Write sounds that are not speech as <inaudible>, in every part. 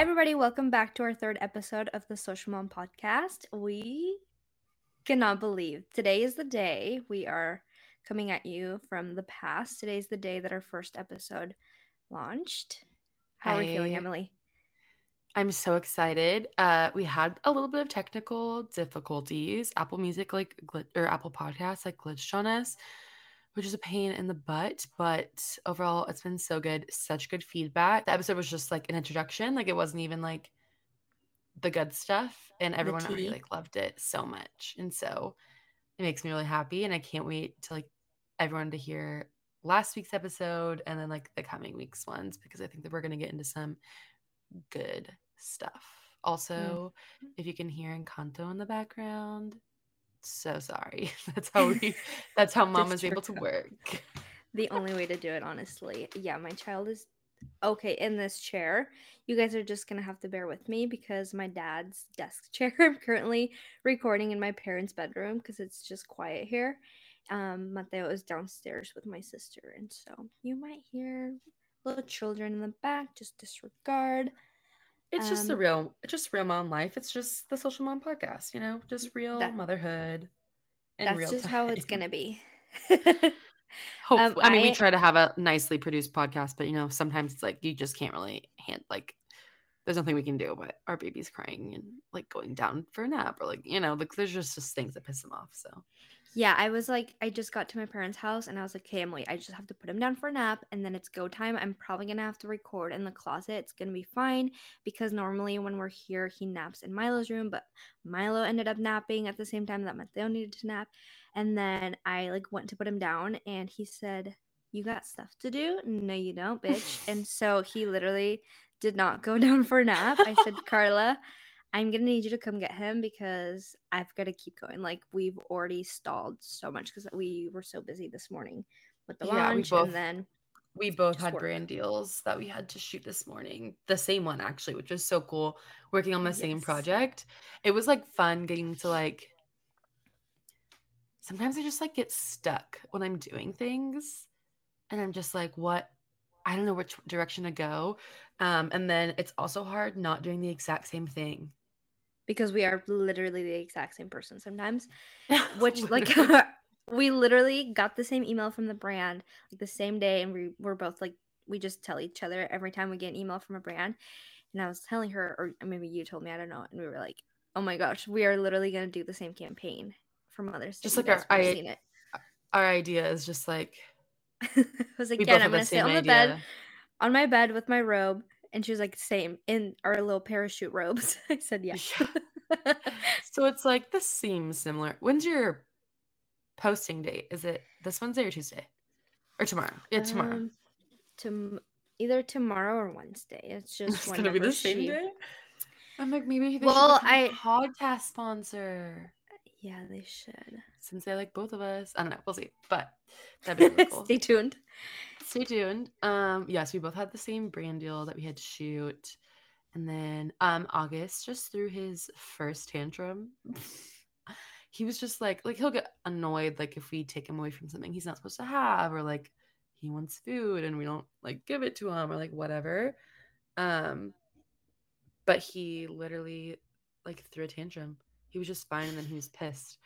Hi, everybody. Welcome back to our third episode of the Social Mom Podcast. We cannot believe today is the day we are coming at you from the past. Today's the day that our first episode launched. How are we feeling, Emily? I'm so excited. Uh, we had a little bit of technical difficulties. Apple Music, like, glit- or Apple Podcasts, like, glitched on us, which is a pain in the butt. But overall, it's been so good. Such good feedback. The episode was just like an introduction. Like, it wasn't even like the good stuff. And everyone already like loved it so much. And so it makes me really happy. And I can't wait to like everyone to hear last week's episode and then like the coming week's ones because I think that we're going to get into some good stuff. Mm-hmm. Also, if you can hear Encanto in the background, so sorry. <laughs> That's how <laughs> we that's how mom is able to work. The <laughs> only way to do it, honestly. Yeah, my child is okay in this chair. You guys are just gonna have to bear with me because my dad's desk chair. I'm currently recording in my parents' bedroom because it's just quiet here. Um, Mateo is downstairs with my sister, and so you might hear little children in the back. Just disregard. It's just the Um, real it's just real mom life. It's just the social mom podcast, you know, just real That- motherhood. in That's real just how it's gonna be. <laughs> Hopefully, I mean, we try to have a nicely produced podcast, but you know, sometimes it's like you just can't really hand like. There's nothing we can do, but our baby's crying and like going down for a nap, or like you know, like there's just just things that piss them off. So Yeah, I was like, I just got to my parents' house and I was like, okay, Emily, I just have to put him down for a nap and then it's go time. I'm probably gonna have to record in the closet. It's gonna be fine because normally when we're here, he naps in Milo's room, but Milo ended up napping at the same time that Mateo needed to nap. And then I like went to put him down and he said, You got stuff to do? No, you don't, <laughs> bitch. and so he literally did not go <laughs> down for a nap. I said, <laughs> Carla, I'm gonna need you to come get him because I've got to keep going. Like we've already stalled so much because we were so busy this morning with the Yeah, launch, both- and then we both had work. brand deals that we had to shoot this morning. The same one actually, which was so cool. Working on the same project. It was like fun getting to like sometimes I just like get stuck when I'm doing things and I'm just like what I don't know which direction to go. Um and then it's also hard not doing the exact same thing. because we are literally the exact same person sometimes, <laughs> which like <laughs> we literally got the same email from the brand like the same day, and we were both like we just tell each other every time we get an email from a brand. And I was telling her, or maybe you told me, I don't know, and we were like, "Oh my gosh, we are literally gonna do the same campaign for Mother's Day." Just like our- I- seen it. our idea is just like <laughs> I was like, we "Again, both I'm gonna the sit same on the idea. bed on my bed with my robe. And she was like, same in our little parachute robes. <laughs> I said, yeah. <laughs> So it's like this seems similar. When's your posting date? Is it this Wednesday or Tuesday? Or tomorrow? Yeah, tomorrow. Um, tom- either tomorrow or Wednesday. It's <laughs> just it's gonna be the same she- day. I'm like, maybe they Well, should become podcast sponsor Yeah, they should. since they like both of us. I don't know. We'll see. But that'd be really cool. Stay tuned. Stay tuned. Um, yes, we both had the same brand deal that we had to shoot. And then um August just threw his first tantrum. <laughs> he was just like like he'll get annoyed like if we take him away from something he's not supposed to have or like he wants food and we don't like give it to him or like whatever. Um but he literally like threw a tantrum. He was just fine and then he was pissed.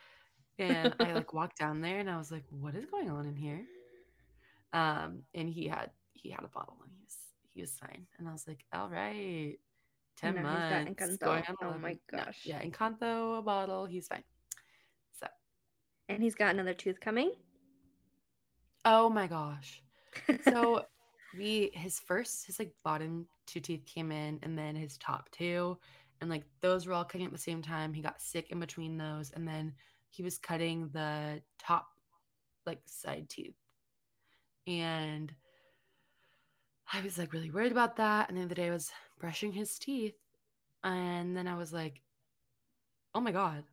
And I <laughs> like walked down there and I was like, what is going on in here? Um, and he had he had a bottle and he was he was fine. And I was like, all right, ten now he's got months going on. Oh my 11. No, gosh. yeah, Encanto a bottle. He's fine. So, And he's got another tooth coming. oh my gosh. So <laughs> we his first his like bottom two teeth came in and then his top two and like those were all cutting at the same time. He got sick in between those and then he was cutting the top like side teeth. And I was like really worried about that. And the other day I was brushing his teeth and then I was like, oh my God,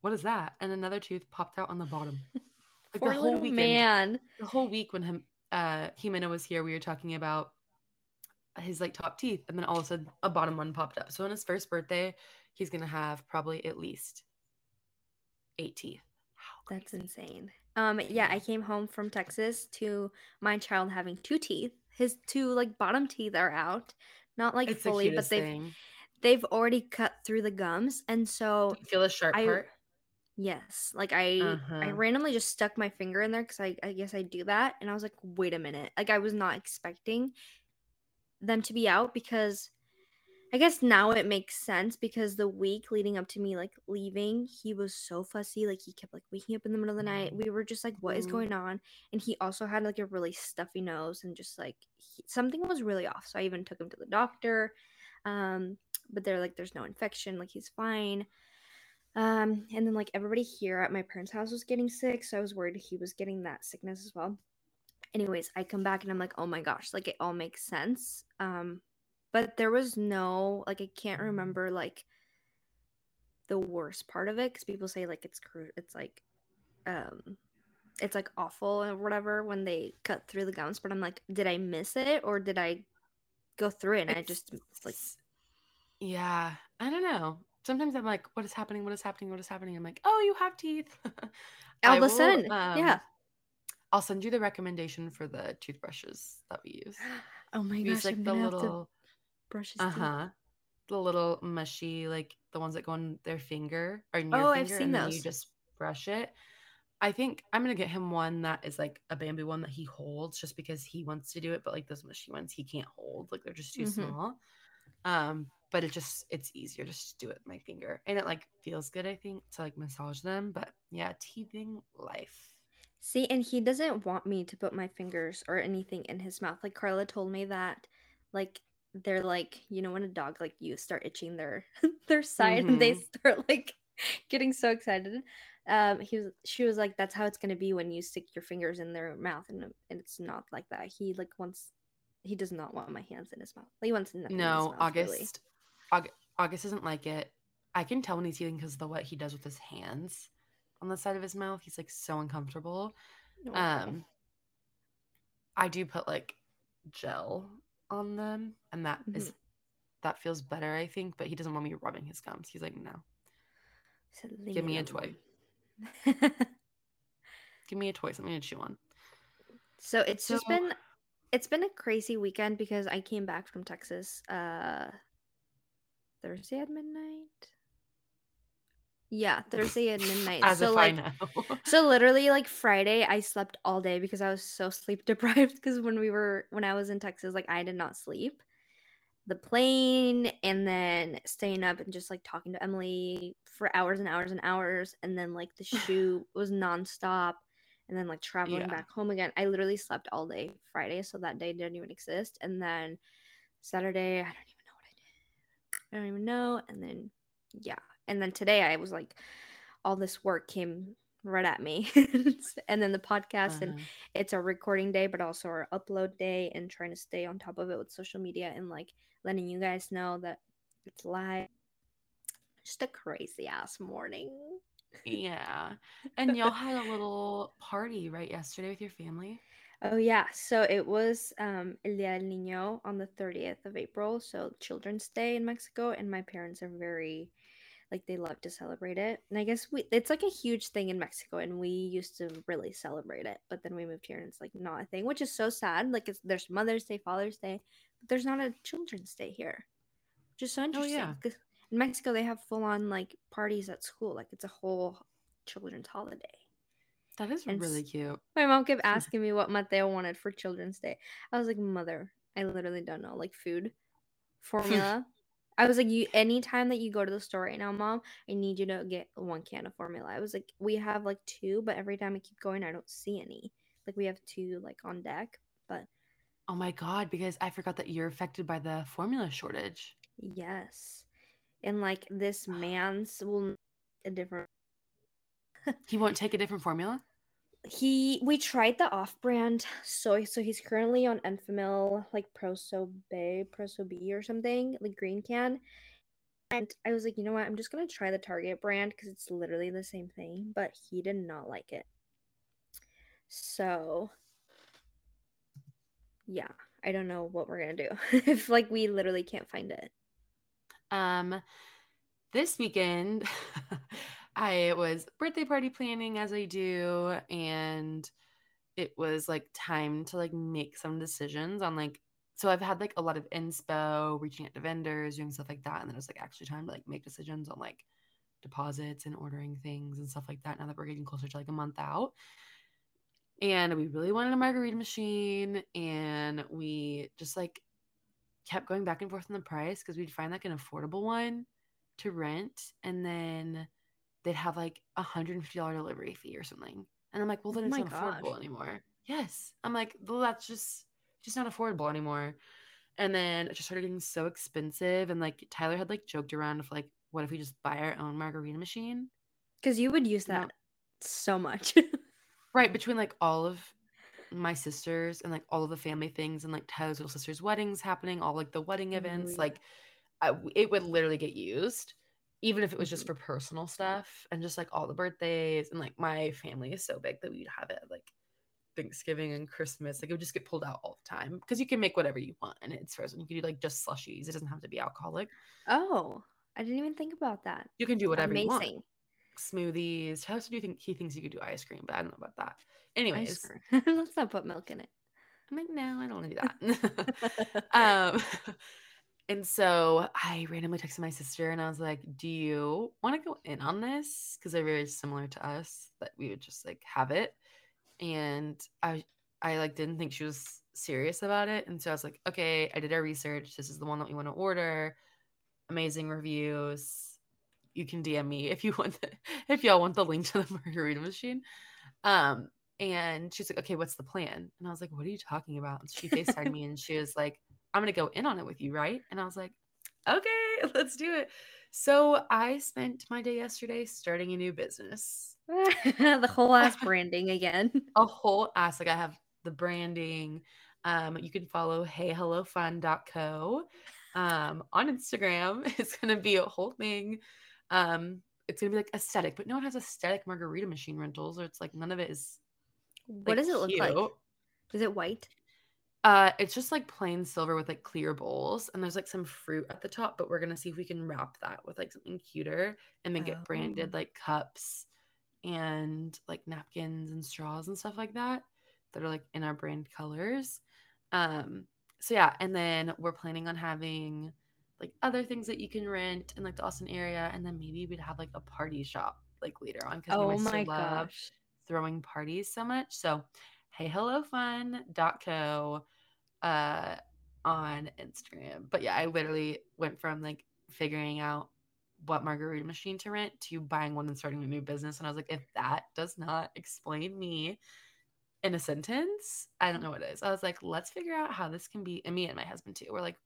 what is that? And another tooth popped out on the bottom. <laughs> Like Poor the whole weekend man. the whole week when him uh Jimena was here, we were talking about his like top teeth, and then all of a sudden a bottom one popped up. So on his first birthday, he's gonna have probably at least eight teeth. That's insane. Um, yeah, I came home from Texas to my child having two teeth. His two like bottom teeth are out. Not like It's fully, the but they've thing. they've already cut through the gums, and so Feel the sharp I- part? yes, like I I Uh-huh. randomly just stuck my finger in there because I I guess I do that, and I was like, wait a minute, like I was not expecting them to be out because I guess now it makes sense because the week leading up to me like leaving, he was so fussy. Like he kept like waking up in the middle of the night. We were just like, "What is Mhm. going on?" And he also had like a really stuffy nose and just like he, something was really off. So I even took him to the doctor. Um, but they're like, "There's no infection. Like he's fine." Um, and then like everybody here at my parents' house was getting sick, so I was worried he was getting that sickness as well. Anyways, I come back and I'm like, "Oh my gosh!" Like it all makes sense. Um, but there was no like I can't remember like the worst part of it because people say like it's cru- it's like um it's like awful or whatever when they cut through the gums but i'm like did i miss it or did i go through it and i just like yeah, I don't know. Sometimes I'm like, what is happening? What is happening? What is happening? I'm like, oh, you have teeth. <laughs> all of a sudden um, yeah I'll send you the recommendation for the toothbrushes that we use. <gasps> oh my We gosh use like i'm the little, brush his uh huh, the little mushy, like the ones that go on their finger or in your Oh, I've seen and then you just brush it. I think I'm gonna get him one that is like a bamboo one that he holds, just because he wants to do it. But like those mushy ones, he can't hold; like they're just too Mhm. small. Um, but it just it's easier just to do it with my finger, and it like feels good. I think to like massage them. But yeah, teething life. See, and he doesn't want me to put my fingers or anything in his mouth. Like Carla told me that, like they're like, you know, when a dog like you start itching their <laughs> their side and they Mhm. start like <laughs> getting so excited. Um, he was, she was like, that's how it's gonna be when you stick your fingers in their mouth, and and it's not like that. He like wants, he does not want my hands in his mouth. He wants nothing No, mouth. Really. August. Aug- August doesn't like it. I can tell when he's eating because of the what he does with his hands on the side of his mouth. He's like so uncomfortable. No. Um, I do put like gel on them, and that is Mhm. that feels better, I think. But he doesn't want me rubbing his gums. He's like, no, So give me a toy. <laughs> give me a toy, something to chew on. So it's just been it's been a crazy weekend because I came back from Texas uh Thursday at midnight. Yeah, Thursday at midnight. As so if like I know. <laughs> so literally like Friday I slept all day because I was so sleep <laughs> deprived because when we were when I was in Texas like I did not sleep. The plane and then staying up and just like talking to Emily for hours and hours and hours and then like the <laughs> shoot was nonstop and then like traveling Yeah. back home again. I literally slept all day Friday, so that day didn't even exist. And then Saturday, I don't even know what I did. I don't even know. And then yeah. And then today I was like all this work came right at me. <laughs> and then the podcast and Uh-huh. it's our recording day but also our upload day and trying to stay on top of it with social media and like letting you guys know that it's live just a crazy ass morning yeah, and y'all had a <laughs> little party right yesterday with your family. oh yeah so it was um el dia del niño on the 30th of april so children's day in mexico and my parents are very like they love to celebrate it and i guess we it's like a huge thing in mexico and we used to really celebrate it but then we moved here and it's like not a thing which is so sad like it's there's mother's day father's day but there's not a children's day here which is so oh, interesting oh, yeah. in mexico they have full-on like parties at school like it's a whole children's holiday That is And really cute. my mom kept asking me what Mateo wanted for Children's Day. I was like, Mother, I literally don't know. Like food, <laughs> formula. I was like, you. Anytime that you go to the store right now, Mom, I need you to get one can of formula. I was like, we have like two, but every time I keep going, I don't see any. Like we have two like on deck, but Oh my god, because I forgot that you're affected by the formula shortage. yes, and like this <sighs> man's will a different. He won't take a different formula? He we tried the off-brand soy so he's currently on enfamil like proso bay ProSobee or something like green can. And i was like you know what? I'm just gonna try the target brand because it's literally the same thing but he did not like it. So yeah i don't know what we're gonna do <laughs> if like we literally can't find it. Um this weekend <laughs> I was birthday party planning as I do and it was like time to like make some decisions on like so I've had like a lot of inspo, reaching out to vendors, doing stuff like that, and then it was like actually time to like make decisions on like deposits and ordering things and stuff like that. Now that we're getting closer to like a month out, and we really wanted a margarita machine, and we just like kept going back and forth on the price because we'd find like an affordable one to rent, and then they'd have like a hundred and fifty dollar delivery fee or something. And I'm like, well, oh then Oh it's not affordable anymore. Yes, I'm like, well, that's just just not affordable anymore. And then it just started getting so expensive. And like Tyler had like joked around of like, what if we just buy our own margarita machine? Because you would use that so much. <laughs> Right between like all of my sisters and like all of the family things and like Tyler's little sister's weddings happening, all like the wedding events, Ooh. like I, it would literally get used, even if it was just Mhm. for personal stuff and just like all the birthdays and like my family is so big that we'd have it at, like Thanksgiving and Christmas. Like it would just get pulled out all the time because you can make whatever you want and it's frozen. You can do like just slushies. It doesn't have to be alcoholic. oh, I didn't even think about that. You can do whatever you want. Smoothies. How else do you think he thinks you could do ice cream? But I don't know about that. Anyways. <laughs> Let's not put milk in it. I'm like, no, I don't want to do that. <laughs> <laughs> um, and so I randomly texted my sister and I was like, do you want to go in on this? Because they're very similar to us, that we would just like have it. And I, I like didn't think she was serious about it. And so I was like, okay, I did our research. This is the one that we want to order. Amazing reviews. You can DM me if you <laughs> want, the, if y'all want the link to the <laughs> margarita machine. Um, and she's like, okay, what's the plan? And I was like, what are you talking about? And she FaceTimed me and she was like, I'm going to go in on it with you, right? And I was like, okay, <laughs> let's do it. So I spent my day yesterday starting a new business. <laughs> the whole ass <laughs> branding again. A whole ass. Like I have the branding. Um, you can follow heyhellofun.co um, on Instagram. It's going to be a whole thing. Um, it's going to be like aesthetic, but no one has aesthetic margarita machine rentals, or it's like none of it is What does it look like? Is it white? Uh, it's just like plain silver with like clear bowls, and there's like some fruit at the top. But we're gonna see if we can wrap that with like something cuter and make it Oh. branded like cups and like napkins and straws and stuff like that that are like in our brand colors. Um, so yeah, and then we're planning on having like other things that you can rent in like the Austin area, and then maybe we'd have like a party shop like later on because Oh we my love gosh. throwing parties so much. So, hey, hello fun.co uh, on Instagram. But yeah, I literally went from like figuring out what margarita machine to rent to buying one and starting a new business. And I was like, if that does not explain me in a sentence, I don't know what is. I was like, let's figure out how this can be. And me and my husband too. We're like,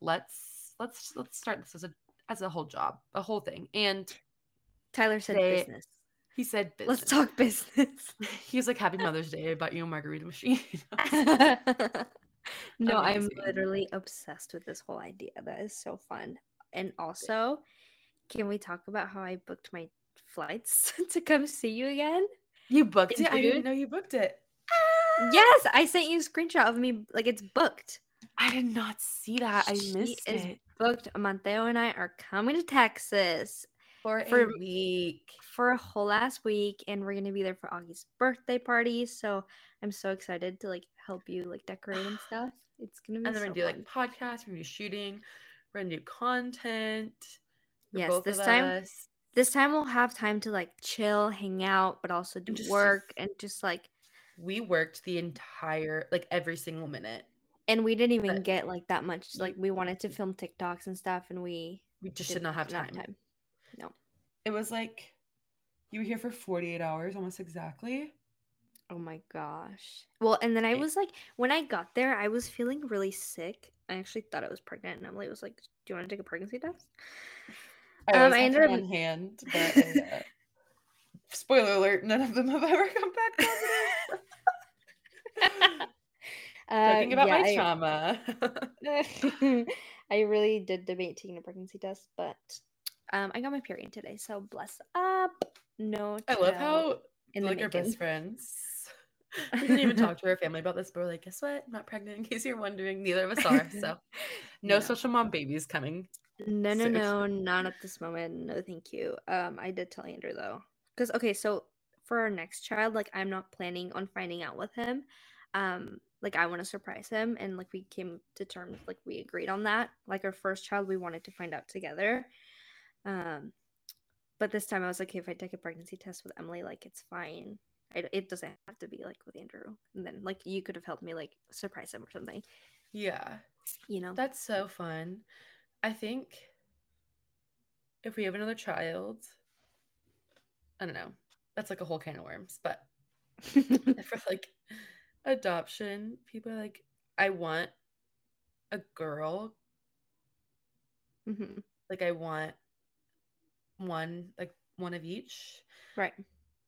let's let's let's start this as a as a whole job, a whole thing. And Tyler said They- business. He said, business. Let's talk business. <laughs> He was like, Happy Mother's Day. I bought you a margarita machine. <laughs> <laughs> no, I'm literally obsessed with this whole idea. That is so fun. And also, can we talk about how I booked my flights to come see you again? you booked In it? I didn't know you booked it. Yes, I sent you a screenshot of me. Like it's booked. I did not see that. I She missed is it. booked. Mateo and I are coming to Texas For, for- a week. for a whole last week, and we're gonna be there for Augie's birthday party. So I'm so excited to like help you like decorate and stuff. It's gonna be And then so we're gonna do fun. like podcasts, we're gonna do shooting, we're gonna do content. Yes, this time- us. This time we'll have time to like chill, hang out, but also do just- work and just like. we worked the entire like every single minute. And we didn't even But- get like that much. Like we wanted to film TikToks and stuff, and we We just did not have not time. It was like you were here for 48 hours almost exactly. Oh my gosh. Well, and then I was like, when I got there, I was feeling really sick. I actually thought I was pregnant, and Emily was like, "Do you want to take a pregnancy test?" I Um, I ended up- on hand, but uh, <laughs> spoiler alert, none of them have ever come back positive. <laughs> Talking about Uh, yeah, my I- trauma. <laughs> I really did debate taking a pregnancy test, but um, I got my period today, so bless up. No, I love how in like our best friends. <laughs> We didn't even talk to our family about this, but we're like, guess what? I'm not pregnant. In case you're wondering, neither of us are. <laughs> So, no No. social mom babies coming. No, no, soon. no, <laughs> not at this moment. No, thank you. Um, I did tell Andrew though, because okay, so for our next child, like I'm not planning on finding out with him. um like I want to surprise him and like we came to terms like we agreed on that. Like our first child we wanted to find out together. Um but this time I was like, okay, if I take a pregnancy test with Emily, like it's fine. I, it doesn't have to be like with Andrew. And then like you could have helped me like surprise him or something. Yeah. You know. That's so fun. I think if we have another child, I don't know. That's like a whole can of worms, but <laughs> for like adoption, people are like, I want a girl. hmm Like I want one, like one of each, Right.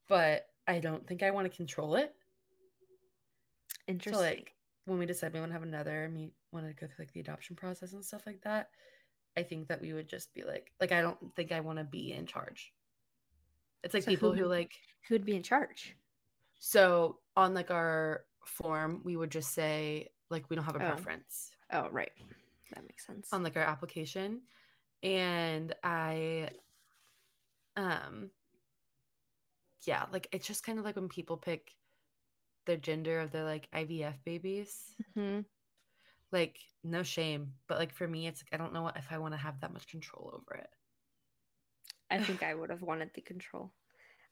but I don't think I want to control it. So Interesting. like when we decide we want to have another and we want to go through like the adoption process and stuff like that, I think that we would just be like, like I don't think I want to be in charge. It's like So people who- who like Who'd be in charge? so on like our form we would just say like we don't have a Oh. preference Oh, right. That makes sense. on like our application and I um yeah, like it's just kind of like when people pick the gender of their like IVF babies. hmm Like no shame, but like for me it's like I don't know what if I want to have that much control over it. I <sighs> think I would have wanted the control.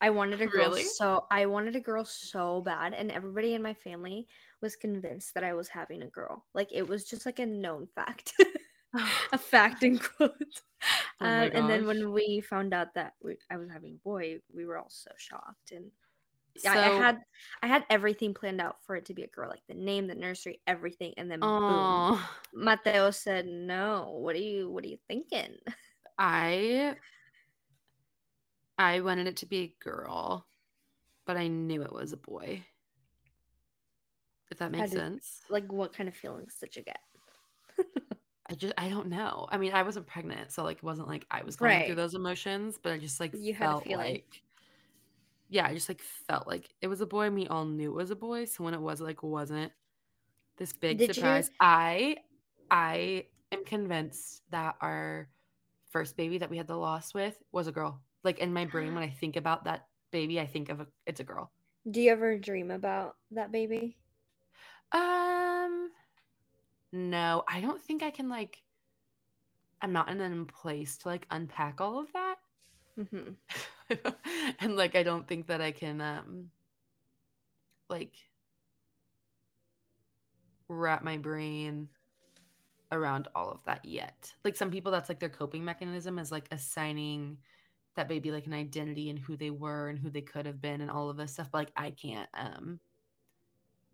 I wanted a girl Really? so I wanted a girl so bad, and everybody in my family was convinced that I was having a girl. Like it was just like a known fact, <laughs> <sighs> a fact in quotes. Oh um, and then when we found out that we, I was having a boy, we were all so shocked. And I, I had I had everything planned out for it to be a girl, like the name, the nursery, everything. And then boom, Oh, Mateo said, "No, what are you what are you thinking?" I I wanted it to be a girl, but I knew it was a boy. If that makes did- sense. Like, what kind of feelings did you get? I just I don't know. I mean, I wasn't pregnant, so like it wasn't like I was going through those emotions, but I just like You felt like Yeah, I just like felt like it was a boy. and We all knew it was a boy, so when it was like wasn't this big Did you- surprise. I I am convinced that our first baby that we had the loss with was a girl. Like in my brain <gasps> when I think about that baby, I think of a, it's a girl. Do you ever dream about that baby? Um no, I don't think I can like I'm not in a place to like unpack all of that. hmm <laughs> and like I don't think that I can um like wrap my brain around all of that yet. Like some people that's like their coping mechanism is like assigning that baby like an identity and who they were and who they could have been and all of this stuff. But like I can't um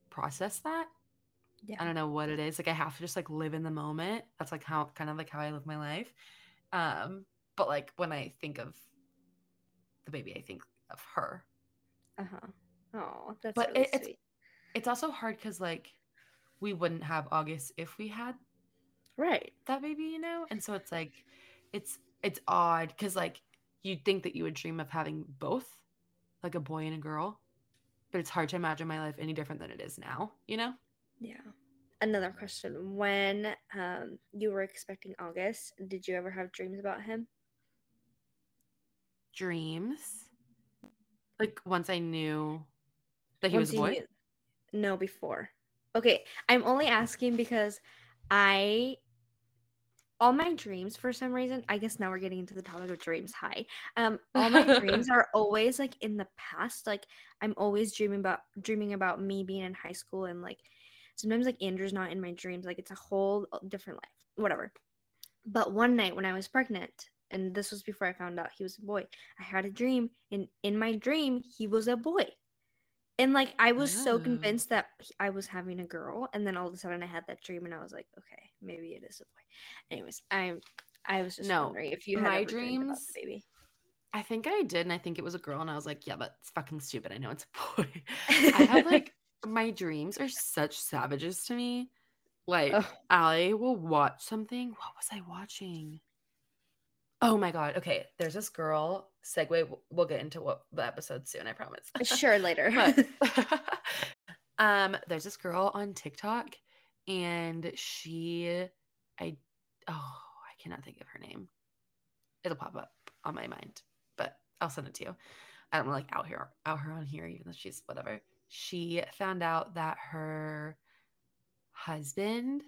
process that. Yeah. I don't know what it is. Like I have to just like live in the moment. That's like how kind of like how I live my life. Um, but like when I think of the baby, I think of her. Uh huh. Oh, that's But really it- it's- sweet. It's also hard because like we wouldn't have August if we had Right. that baby, you know? And so it's like it's it's odd because like you'd think that you would dream of having both, like a boy and a girl. But it's hard to imagine my life any different than it is now, you know? Another question: When um you were expecting August, did you ever have dreams about him? Dreams. Like once I knew that he Once was a boy. knew- No, before. Okay, I'm only asking because I all my dreams for some reason, I guess now we're getting into the topic of dreams. Hi. Um all my dreams <laughs> are always like in the past. Like I'm always dreaming about dreaming about me being in high school and like sometimes like Andrew's not in my dreams. Like it's a whole uh, different life. Whatever. But one night when I was pregnant, and this was before I found out he was a boy, I had a dream, and in my dream, he was a boy. And like I was so Oh. convinced that I was having a girl, and then all of a sudden I had that dream, and I was like, okay, maybe it is a boy. Anyways, I'm I was just No, wondering if you had my ever dreamed about dreams- baby. I think I did, and I think it was a girl, and I was like, yeah, that's fucking stupid. I know it's a boy. <laughs> I have like my dreams are such savages to me. Like Ugh. I will watch something. What was I watching? Oh my god. Okay, there's this girl. Segue. we'll- We'll get into what the episode soon. I promise. sure later. <laughs> but <laughs> <laughs> um, there's this girl on TikTok, and she, I, oh, I cannot think of her name. It'll pop up on my mind, but I'll send it to you. I don't like out here out her on here, even though she's whatever. She found out that her husband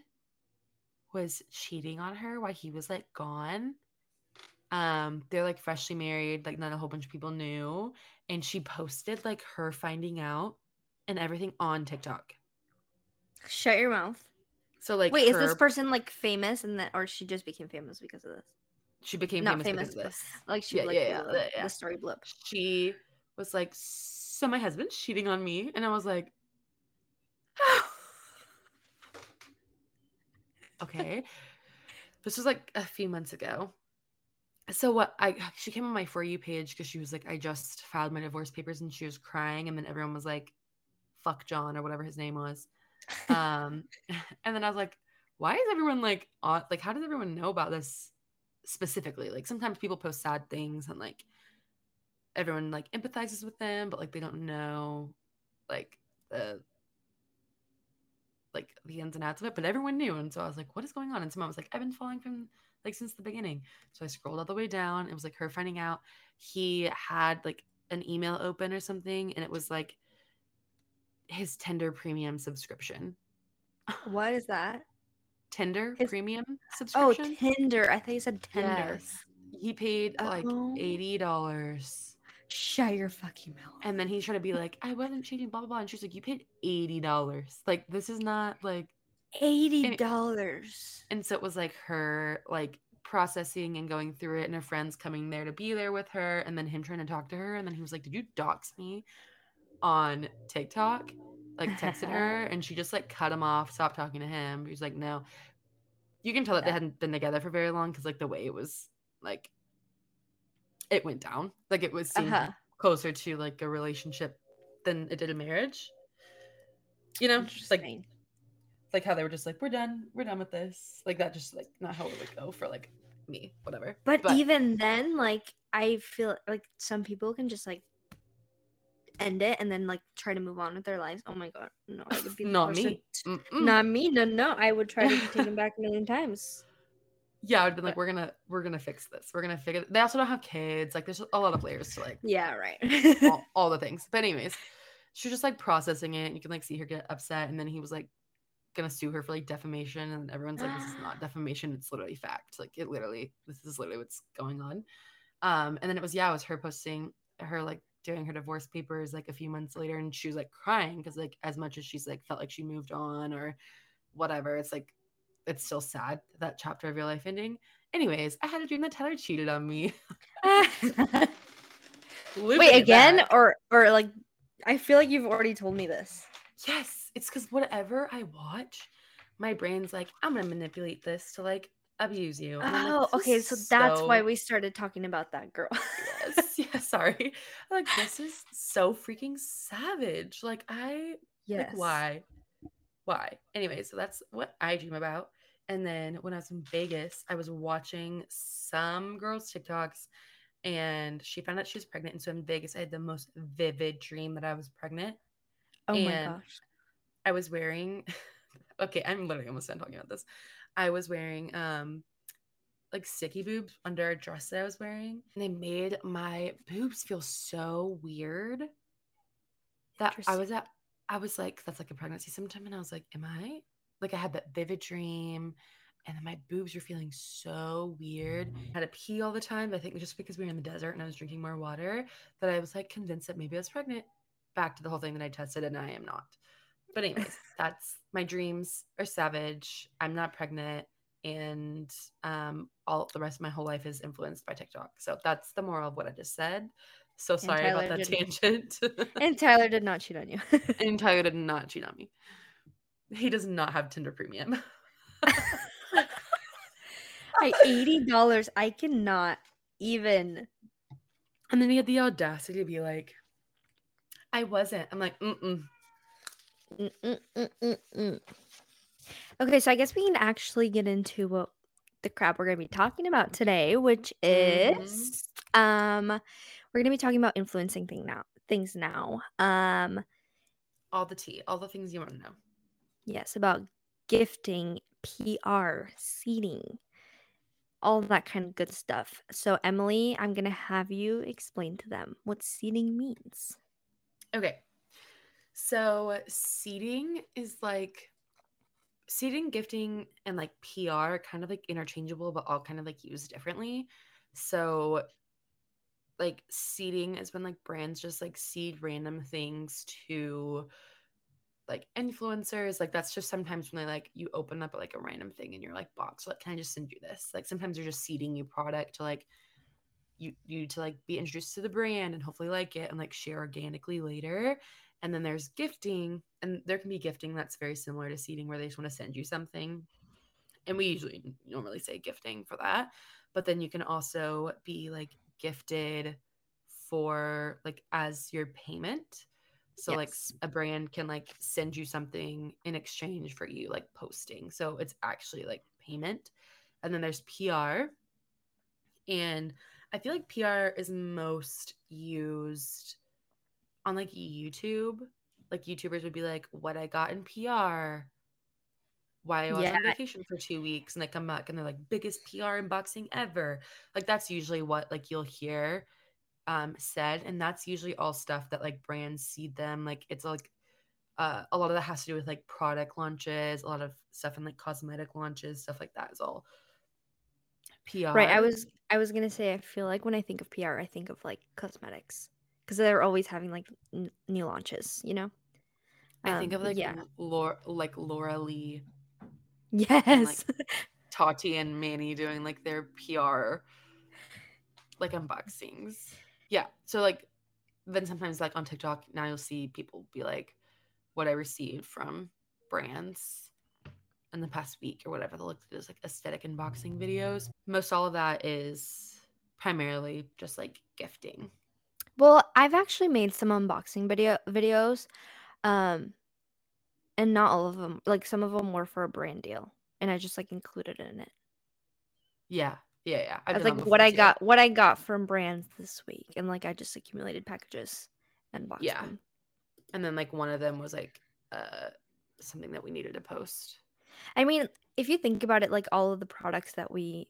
was cheating on her while he was like gone. Um, they're like freshly married, like not a whole bunch of people knew. And she posted like her finding out and everything on TikTok. Shut your mouth. So like Wait, is this person like famous and that or she just became famous because of this? she became not famous, famous, because of this. Like she Yeah, like yeah, the, yeah, the- yeah. the story blip. She was like, So my husband's cheating on me. And I was like, <laughs> Okay. This was like a few months ago. So what I she came on my for you page because she was like, I just filed my divorce papers and she was crying, and then everyone was like, fuck John or whatever his name was. Um <laughs> and then I was like, why is everyone like on like how does everyone know about this specifically? Like sometimes people post sad things and like everyone like empathizes with them, but like they don't know like the like the ins and outs of it, but everyone knew. And so I was like, what is going on? And someone was like, I've been following from like since the beginning. So I scrolled all the way down. It was like her finding out he had like an email open or something, and it was like his Tinder premium subscription. What is that? Tinder His- premium subscription? Oh, subscription. Tinder. I thought you said tender. Yes. He paid like Oh. eighty dollars. Shut your fucking mouth. And then he's trying to be like, I wasn't cheating, blah blah blah. And she's like, You paid eighty dollars. Like this is not like Eighty dollars. and so it was like her like processing and going through it and her friends coming there to be there with her and then him trying to talk to her and then he was like did you dox me on tiktok like texted her <laughs> and she just like cut him off stopped talking to him he's like no you can tell that they hadn't been together for very long because like the way it was like it went down like it was Uh-huh. closer to like a relationship than it did a marriage you know just like like how they were just like we're done we're done with this like that just like not how it would go for like me whatever But, even then, like I feel like some people can just like end it and then like try to move on with their lives. Oh my god, no, I would be <laughs> not person- me Mm-mm. Not me. No, no, I would try to take him <laughs> back a million times. Yeah i'd been like we're gonna we're gonna fix this. We're gonna figure they also don't have kids like there's a lot of layers to like Yeah, right. all, <laughs> all the things. But anyways she was just like processing it you can like see her get upset and then he was like gonna sue her for like defamation and everyone's like this is not <gasps> defamation it's literally fact. Like it literally this is literally what's going on. Um and then it was yeah it was her posting her like doing her divorce papers like a few months later and she was like crying because like as much as she's like felt like she moved on or whatever it's like it's still sad that chapter of your life ending anyways i had a dream that tyler cheated on me <laughs> Wait, again back. or or like I feel like you've already told me this. Yes, it's because whatever I watch, my brain's like, I'm gonna manipulate this to like abuse you. And Oh, like, okay, so that's why we started talking about that girl. Yes, <laughs> yeah, sorry. Like, this is so freaking savage. Like, I yes. like why? Why? Anyway, so that's what I dream about. And then when I was in Vegas, I was watching some girl's TikToks and she found out she was pregnant. And so in Vegas, I had the most vivid dream that I was pregnant. Oh my and gosh. I was wearing <laughs> okay, I'm literally almost done talking about this. I was wearing um like sticky boobs under a dress that I was wearing. And they made my boobs feel so weird that I was at I was like, that's like a pregnancy symptom. And I was like, am I like I had that vivid dream and then my boobs were feeling so weird. I had to pee all the time. I think just because we were in the desert and I was drinking more water, that I was like convinced that maybe I was pregnant. Back to the whole thing that I tested and I am not. But anyways, <laughs> that's my dreams are savage. I'm not pregnant, and um, all the rest of my whole life is influenced by TikTok. So that's the moral of what I just said. So sorry about that tangent. <laughs> And Tyler did not cheat on you. and Tyler did <laughs> not cheat on me. He does not have Tinder Premium. <laughs> Like eighty dollars. I cannot even. And then he had the audacity to be like, "I wasn't." I'm like. Mm, mm. Okay, so I guess we can actually get into what the crap we're gonna be talking about today, which Mhm. is um we're gonna be talking about influencing thing now things now. Um All the tea, all the things you want to know. yes, about gifting, PR, seeding, all that kind of good stuff. So Emily, I'm gonna have you explain to them what seeding means. Okay. So seeding is like seeding, gifting, and like PR are kind of like interchangeable, but all kind of like used differently. So like seeding is when like brands just like seed random things to like influencers like that's just sometimes when they like you open up like a random thing in your like box like can i just send you this? Like sometimes they're just seeding you product to like you you to like be introduced to the brand and hopefully like it and like share organically later. And then there's gifting and there can be gifting that's very similar to seeding where they just want to send you something. And we usually normally say gifting for that but then you can also be like gifted for like as your payment. So yes. like a brand can like send you something in exchange for you like posting. So it's actually like payment. And then there's pr and i feel like pr is most used on like youtube. Like youtubers would be like what i got in pr why I was yeah. on vacation for two weeks and they come back and they're like biggest PR unboxing ever. Like that's usually what like you'll hear um said and that's usually all stuff that like brands seed them like it's like uh, a lot of that has to do with like product launches a lot of stuff in like cosmetic launches stuff like that is all pr right i was i was gonna say i feel like when i think of pr i think of like cosmetics because they're always having like n- new launches you know i think of um, like yeah laura like laura lee yes and, like, <laughs> tati and manny doing like their pr like unboxings yeah. So like then sometimes like on TikTok now you'll see people be like what I received from brands in the past week or whatever. They'll look at those like aesthetic unboxing videos. Most all of that is primarily just like gifting. Well, I've actually made some unboxing video videos. Um and not all of them. Like some of them were for a brand deal and I just like included it in it. Yeah. Yeah, yeah. I've That's like what I too. got what I got from brands this week. And like I just accumulated packages and boxed yeah. them. And then like one of them was like uh something that we needed to post. I mean, if you think about it, like all of the products that we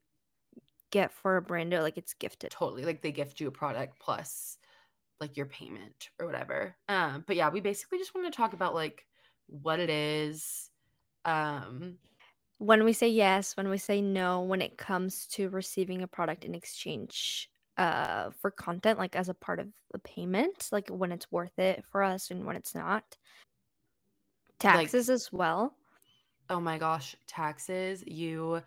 get for a brand, deal like it's gifted. Totally. Like they gift you a product plus like your payment or whatever. Um, but yeah, we basically just want to talk about like what it is, um, when we say yes, when we say no, when it comes to receiving a product in exchange uh for content like as a part of the payment, like when it's worth it for us and when it's not. Taxes like, as well. Oh my gosh, taxes. You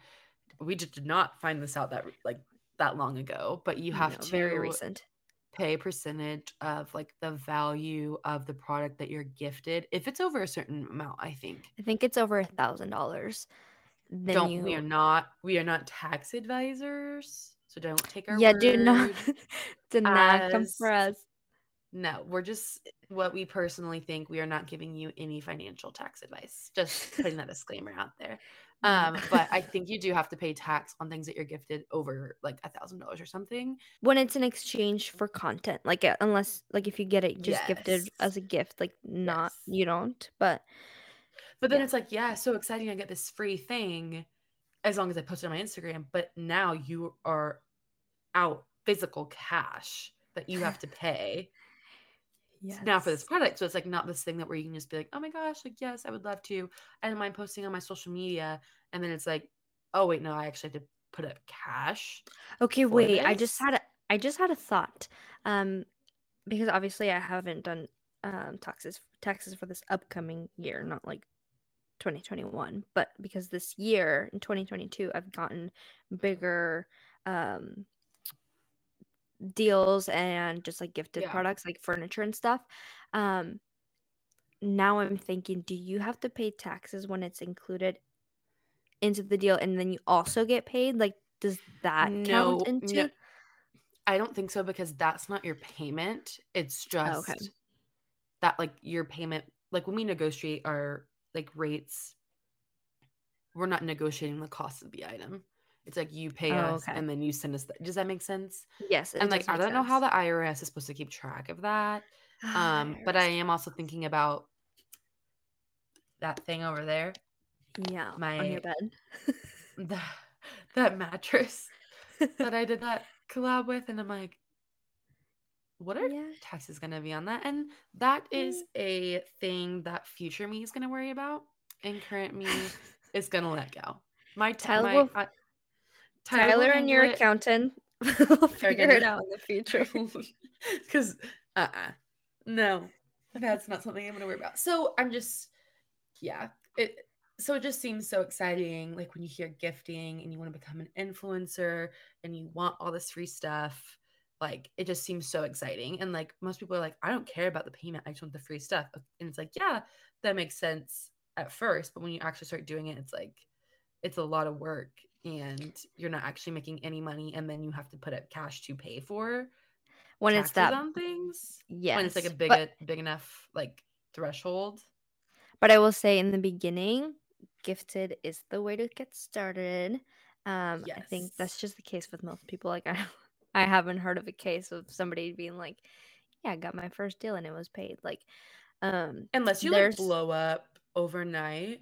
we just did not find this out that like that long ago, but you have no, to very recent pay a percentage of like the value of the product that you're gifted if it's over a certain amount i think. I think it's over a thousand dollars then don't you... we are not we are not tax advisors so don't take our yeah do not <laughs> do not as... come for us no we're just what we personally think we are not giving you any financial tax advice just putting that disclaimer out there um but i <laughs> think you do have to pay tax on things that you're gifted over like a thousand dollars or something when it's an exchange for content like uh, unless like if you get it just yes. gifted as a gift like not yes. you don't but but then yeah. it's like, yeah, so exciting. I get this free thing as long as I post it on my Instagram. But now you are out physical cash that you have to <laughs> pay. Yes. Now for this product. So it's like not this thing that where you can just be like, oh my gosh, like, yes, I would love to. I don't mind posting on my social media. And then it's like, oh wait, no, I actually have to put up cash. Okay, wait. This. I just had a I just had a thought. Um because obviously I haven't done um taxes taxes for this upcoming year, not like 2021 but because this year in 2022 i've gotten bigger um deals and just like gifted yeah. products like furniture and stuff um now i'm thinking do you have to pay taxes when it's included into the deal and then you also get paid like does that no, count into no. i don't think so because that's not your payment it's just oh, okay. that like your payment like when we negotiate our like rates we're not negotiating the cost of the item it's like you pay oh, us okay. and then you send us the, does that make sense yes and like i don't sense. know how the irs is supposed to keep track of that <sighs> um but i am also thinking about that thing over there yeah my on your bed <laughs> the, that mattress that i did that <laughs> collab with and i'm like what are Yeah. taxes going to be on that? And that is a thing that future me is going to worry about, and current me is going to let go. My, t- my will- I- Tyler, will and your accountant <laughs> will figure it out in the future. <laughs> because <laughs> uh-uh. No. That's not something i'm gonna worry about. So i'm just yeah. It so it just seems so exciting like when you hear gifting and you want to become an influencer and you want all this free stuff like it just seems so exciting. And like most people are like i don't care about the payment i just want the free stuff. And it's like yeah that makes sense at first but when you actually start doing it it's like it's a lot of work and you're not actually making any money and then you have to put up cash to pay for when it's that on things yeah when it's like a big but, big enough like threshold but I will say in the beginning, gifted is the way to get started. Um, I think that's just the case with most people. Like I, <laughs> I haven't heard of a case of somebody being like, "Yeah, I got my first deal and it was paid." Like, um, unless you like blow up overnight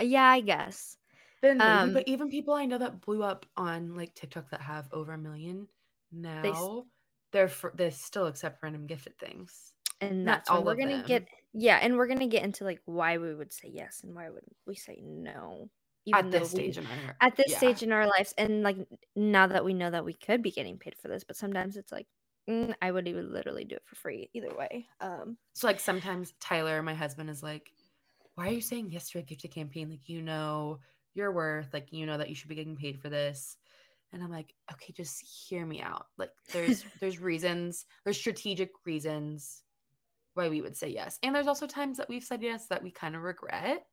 yeah, I guess. Then maybe Um, but even people i know that blew up on like tiktok that have over a million now they're for, they still accept random gifted things and that's all we're gonna them. get yeah and we're gonna get into like why we would say yes and why would we say no at this though we- stage in our at this yeah. stage in our lives and like now that we know that we could be getting paid for this but sometimes it's like mm, i would even literally do it for free either way um so like sometimes tyler my husband is like why are you saying yes to a gifted campaign like you know your worth like you know that you should be getting paid for this. And i'm like okay just hear me out. Like there's <laughs> there's reasons there's strategic reasons why we would say yes. And there's also times that we've said yes that we kind of regret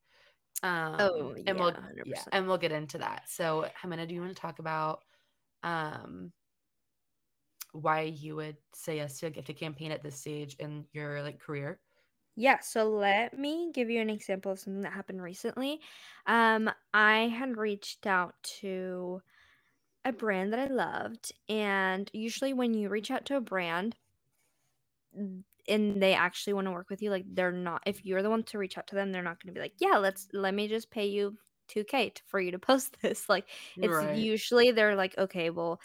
um Oh, and we'll yeah, yeah 100%. and we'll get into that. So Jimena, do you want to talk about um why you would say yes to a gifted campaign at this stage in your like career Yeah, so let me give you an example of something that happened recently. Um, I had reached out to a brand that I loved, and usually when you reach out to a brand and they actually want to work with you, like they're not if you're the one to reach out to them, they're not going to be like, "Yeah, let's let me just pay you 2k t- for you to <laughs> post this." Like it's Right. usually they're like, "Okay, well,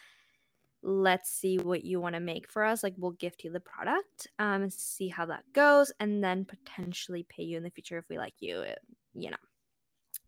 let's see what you want to make for us like we'll gift you the product um see how that goes and then potentially pay you in the future if we like you uh, you know.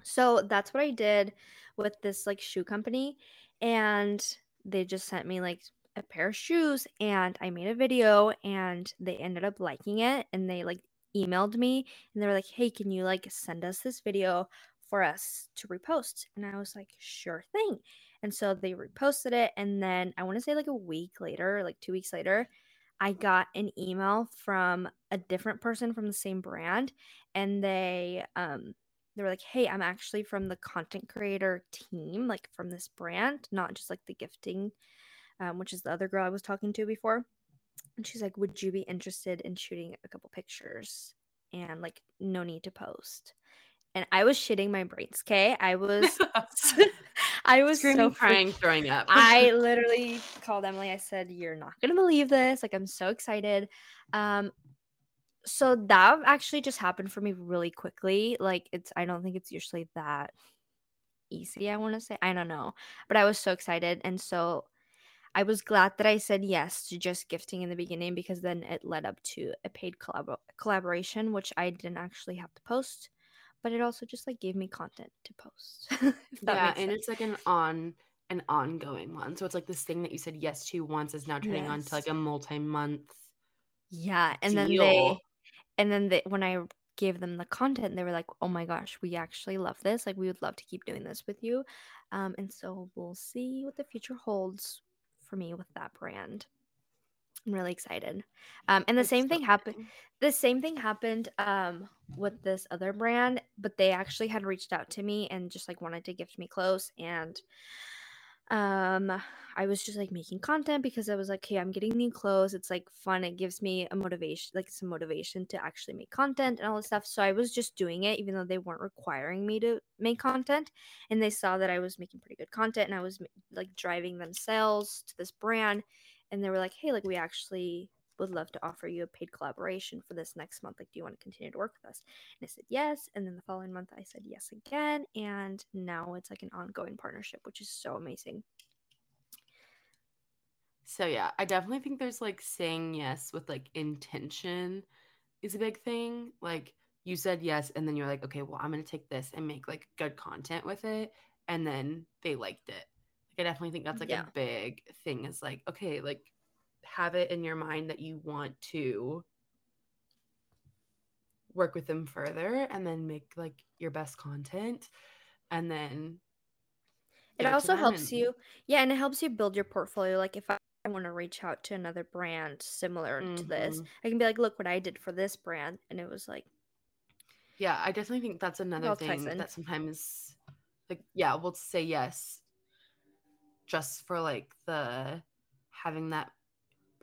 So that's what i did with this like shoe company and they just sent me like a pair of shoes and i made a video and they ended up liking it and they like emailed me and they were like hey can you like send us this video for us to repost? And i was like sure thing and so they reposted it. And then I want to say like a week later, like two weeks later, I got an email from a different person from the same brand. And they um they were like, Hey, I'm actually from the content creator team, like from this brand, not just like the gifting, um, which is the other girl I was talking to before. And she's like, Would you be interested in shooting a couple pictures? And like, no need to post. And I was shitting my brains, okay? I was <laughs> <laughs> I was screaming so crying throwing up I <laughs> literally called Emily. I said, "You're not gonna believe this! Like, I'm so excited." Um, so that actually just happened for me really quickly. Like, it's I don't think it's usually that easy. I want to say I don't know, but I was so excited, and so I was glad that I said yes to just gifting in the beginning because then it led up to a paid collab- collaboration, which I didn't actually have to post, but it also just like gave me content to post. <laughs> yeah and sense. it's like an on an ongoing one so it's like this thing that you said yes to once is now turning on to like a multi-month Yeah, and then they and then they when I gave them the content, they were like, "Oh my gosh, we actually love this. Like we would love to keep doing this with you." Um and so we'll see what the future holds for me with that brand. I'm really excited. Um and the same so thing happened the same thing happened um with this other brand, but they actually had reached out to me and just like wanted to gift me clothes and um I was just like making content because I was like, "Hey, I'm getting new clothes. It's like fun. It gives me a motivation, like some motivation to actually make content and all this stuff." So I was just doing it even though they weren't requiring me to make content, and they saw that I was making pretty good content and I was like driving them sales to this brand and they were like, "Hey, like we actually would love to offer you a paid collaboration for this next month. Like, do you want to continue to work with us?" And I said yes. And then the following month, I said yes again. And now it's like an ongoing partnership, which is so amazing. So yeah, I definitely think there's like saying yes with like intention is a big thing. Like you said yes and then you're like, okay, well, I'm going to take this and make like good content with it and then they liked it. Like I definitely think that's like Yeah. a big thing is like, okay, like have it in your mind that you want to work with them further and then make like your best content and then It also helps and- you, yeah, and it helps you build your portfolio. Like if I, want to reach out to another brand similar to this, Mhm. I can be like, look what I did for this brand, and it was like, Yeah, I definitely think that's another thing that sometimes, like, yeah, we'll say yes just for like the having that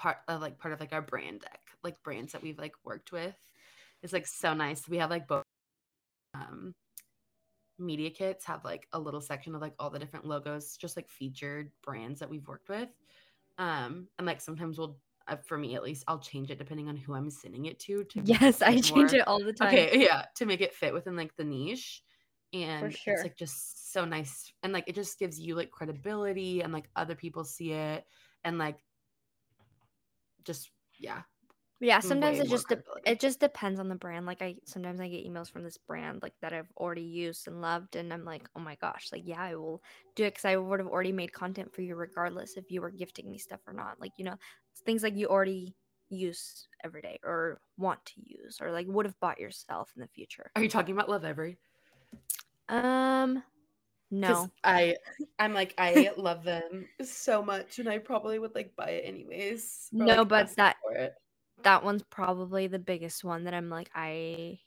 part of like part of like our brand deck, like brands that we've like worked with. It's like so nice. We have like both um media kits have like a little section of like all the different logos, just like featured brands that we've worked with. Um, and like sometimes we'll uh, for me at least, I'll change it depending on who I'm sending it to. to yes, I change more- it all the time. Okay, yeah, to make it fit within like the niche. And sure. it's like just so nice. And like it just gives you like credibility and like other people see it and like just yeah. Yeah, sometimes it just de- it just depends on the brand. Like I sometimes I get emails from this brand like that I've already used and loved, and I'm like, oh my gosh, like yeah, I will do it because I would have already made content for you regardless if you were gifting me stuff or not. Like you know, things like you already use every day or want to use or like would have bought yourself in the future. Are you talking about Love Every? Um, no, I I'm like I <laughs> love them so much and I probably would like buy it anyways. No, like, but that- that one's probably the biggest one that I'm like I,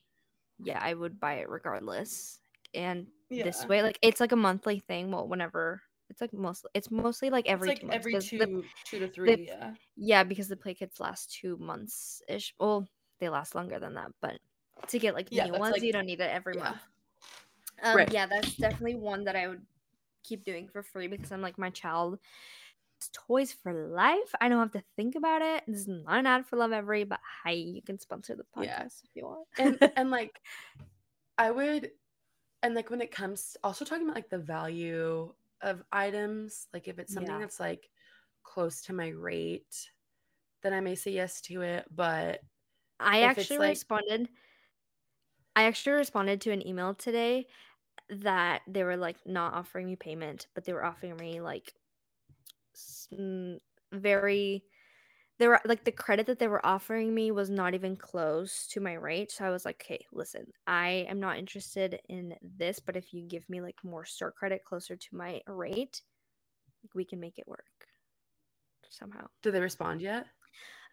yeah, I would buy it regardless. And this way like it's like a monthly thing well whenever it's like mostly it's mostly like It's every like two months two the- two to three, yeah. yeah because the play kits last two months ish well they last longer than that but to get like Yeah, new ones like- you don't need it every yeah. month um Right. yeah that's definitely one that i would keep doing for free because i'm like my child has toys for life i don't have to think about it this is not an ad for Lovevery but hi you can sponsor the podcast Yeah. if you want and <laughs> and like i would and like when it comes also talking about like the value of items like if it's something Yeah. that's like close to my rate then i may say yes to it but I actually like- responded. I actually responded to an email today that they were like not offering me payment, but they were offering me like s- mm, very. They were like the credit that they were offering me was not even close to my rate. So I was like, okay, listen, I am not interested in this, but if you give me like more store credit closer to my rate, we can make it work somehow. Did they respond yet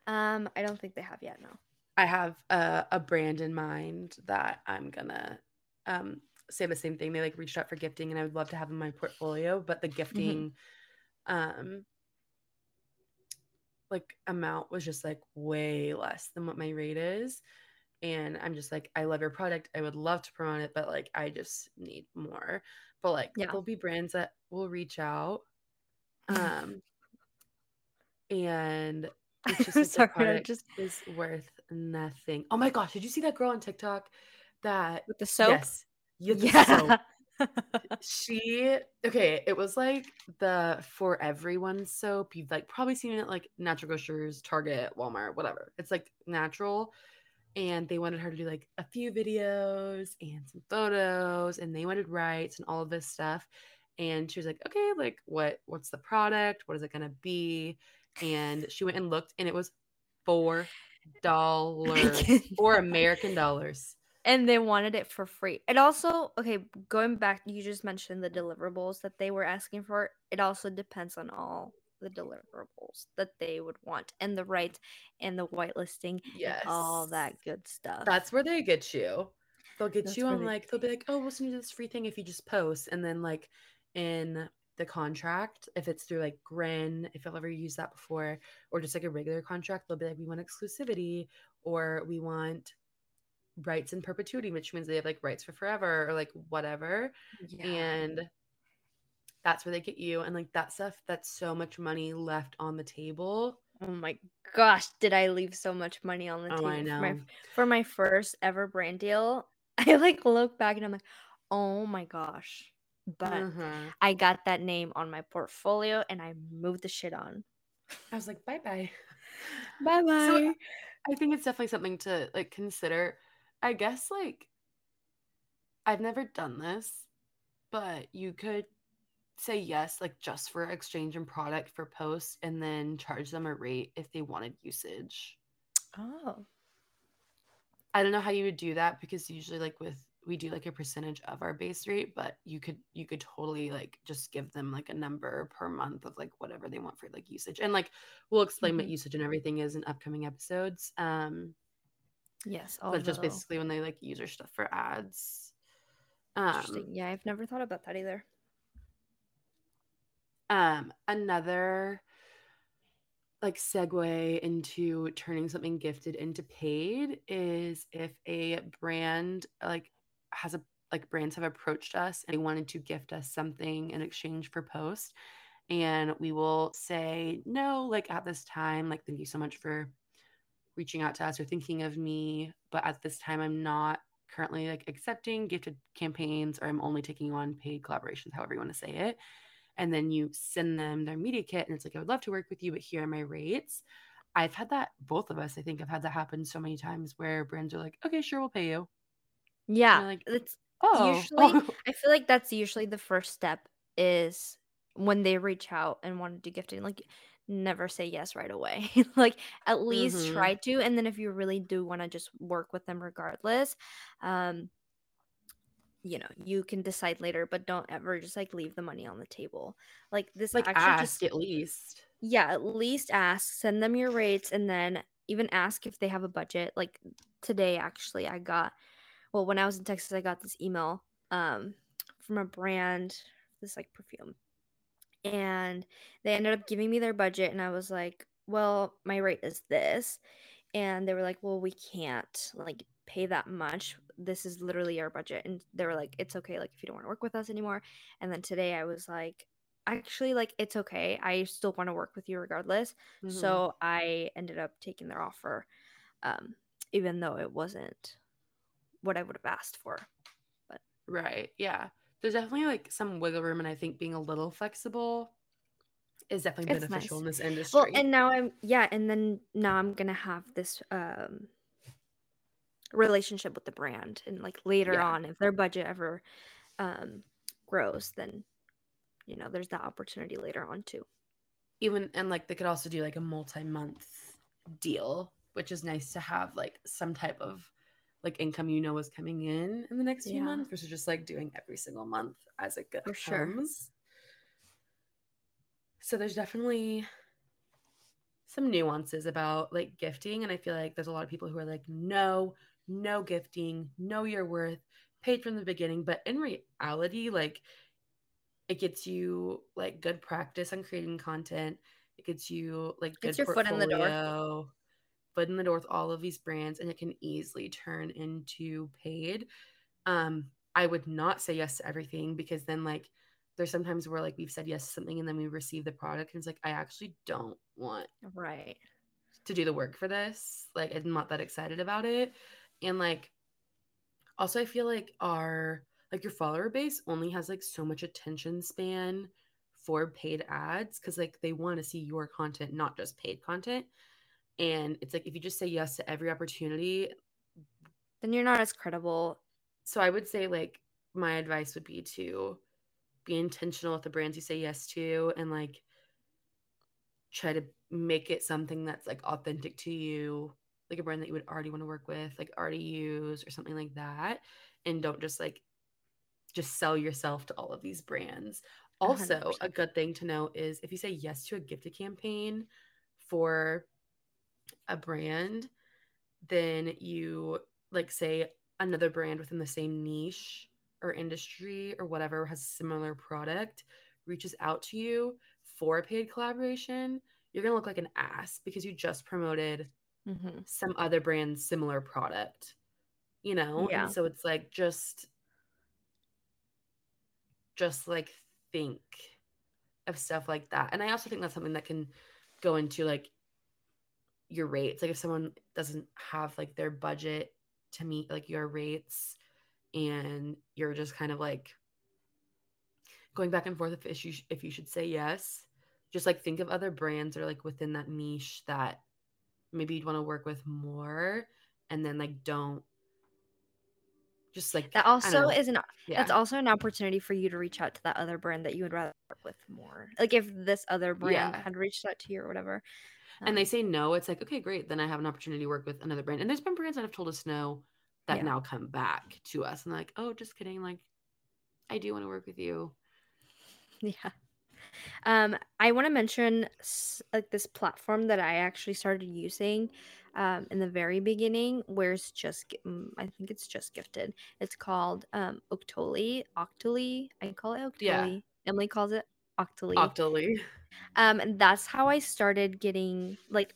Um, I don't think they have yet. No. I have a, a brand in mind that i'm gonna um say the same thing. They like reached out for gifting and i would love to have in my portfolio but the gifting um like amount was just like way less than what my rate is. And i'm just like i love your product. I would love to promote it but like i just need more. But like Yeah. there'll be brands that will reach out <laughs> um and it's just <laughs> like sorry, the product just is worth nothing. Oh my gosh did you see that girl on tiktok that with the soap. yes. Yeah, the soap. <laughs> She okay it was like the for everyone soap. You've like probably seen it at like natural grocers target walmart whatever. It's like natural and they wanted her to do like a few videos and some photos and they wanted rights and all of this stuff and she was like okay like what what's the product? What is it going to be? And she went and looked and it was four dollars or <laughs> american dollars and they wanted it for free. It also okay, going back, you just mentioned the deliverables that they were asking for. It also depends on all the deliverables that they would want and the rights and the whitelisting yes and all that good stuff. That's where they get you. They'll get That's you on like they'll be like, oh, we'll send you this free thing if you just post, and then like in the contract, if it's through like Grin, if you've ever used that before, or just like a regular contract, they'll be like, we want exclusivity, or we want rights in perpetuity, which means they have like rights for forever, or like whatever, yeah. and that's where they get you, and like that stuff, that's so much money left on the table. oh my gosh, did I leave so much money on the Oh, table I for my for my first ever brand deal? <laughs> I like look back and I'm like, oh my gosh. But Mhm. I got that name on my portfolio and I moved the shit on. I was like, bye bye. Bye bye. So I think it's definitely something to like consider. I guess like I've never done this, but you could say yes, like just for exchange and product for post and then charge them a rate if they wanted usage. oh. I don't know how you would do that because usually like with we do like a percentage of our base rate, but you could you could totally like just give them like a number per month of like whatever they want for like usage. And like we'll explain what Mhm. usage and everything is in upcoming episodes. Um Yes. but just basically when they like use our stuff for ads. Um Interesting. Yeah, I've never thought about that either. um another like segue into turning something gifted into paid is if a brand like has a like brands have approached us and they wanted to gift us something in exchange for post. And we will say no like at this time like thank you so much for reaching out to us or thinking of me but at this time i'm not currently like accepting gifted campaigns or i'm only taking on paid collaborations however you want to say it. And then you send them their media kit and it's like i would love to work with you but here are my rates. I've had that both of us i think i've had that happen so many times where brands are like okay sure we'll pay you Yeah. like, it's oh Usually- <laughs> I feel like that's usually the first step is when they reach out and want to do gifting. Like, never say yes right away. <laughs> like, at least Mhm. try to, and then if you really do want to just work with them regardless, um, you know, you can decide later. But don't ever just like leave the money on the table. Like this like actually ask just at least yeah, at least ask, send them your rates, and then even ask if they have a budget. Like today, actually, I got well when I was in Texas, I got this email um from a brand, this like perfume, and they ended up giving me their budget, and I was like, well, my rate is this, and they were like, well, we can't like pay that much. This is literally our budget, and they were like, it's okay, like if you don't want to work with us anymore. And then today, I was like actually like it's okay i still want to work with you regardless Mhm. so i ended up taking their offer um even though it wasn't what i would have asked for But right yeah there's definitely like some wiggle room and i think being a little flexible is definitely It's beneficial nice. in this industry well and now i'm yeah and then now i'm gonna have this um relationship with the brand and like later Yeah. on if their budget ever um grows then you know there's that opportunity later on too even and like they could also do like a multi-month deal which is nice to have like some type of like income you know is coming in in the next few Yeah. months versus just like doing every single month as it go- For sure. so there's definitely some nuances about like gifting and i feel like there's a lot of people who are like no no gifting know your worth paid from the beginning but in reality like it gets you like good practice on creating content it gets you like good Gets your foot in the door. Foot in the door with all of these brands and it can easily turn into paid um i would not say yes to everything because then like there's sometimes where like we've said yes to something and then we receive the product and it's like i actually don't want right to do the work for this. Like I'm not that excited about it. And like also I feel like our like your follower base only has like so much attention span for paid ads cuz like they want to see your content, not just paid content. And it's like if you just say yes to every opportunity, then you're not as credible so I would say like my advice would be to be intentional with the brands you say yes to and like try to make it something that's like authentic to you, like a brand that you would already want to work with, like already use or something like that. And don't just like just sell yourself to all of these brands. Also, hundred a good thing to know is if you say yes to a gifted campaign for a brand, then you like say another brand within the same niche or industry or whatever has a similar product reaches out to you for a paid collaboration, you're gonna look like an ass because you just promoted mm-hmm. some other brand's similar product, you know? Yeah. And so it's like just just like think of stuff like that. And I also think that's something that can go into like your rates. Like if someone doesn't have like their budget to meet like your rates and you're just kind of like going back and forth if you sh- if you should say yes just like think of other brands that are like within that niche that maybe you'd want to work with more and then like don't just like That also is an Yeah. it's also an opportunity for you to reach out to that other brand that you would rather work with more. Like if this other brand Yeah. had reached out to you or whatever. And they Um, say no, it's like, okay, great. Then I have an opportunity to work with another brand. And there's been brands that have told us no that Yeah. now come back to us and like, oh, just kidding. Like, I do want to work with you. Yeah. Um, I want to mention like this platform that I actually started using um, in the very beginning, where it's just mm, I think it's just gifted. It's called um, Octoly. Octoly. I call it Octoly. Yeah. Emily calls it Octoly. Octoly. um, and that's how I started getting like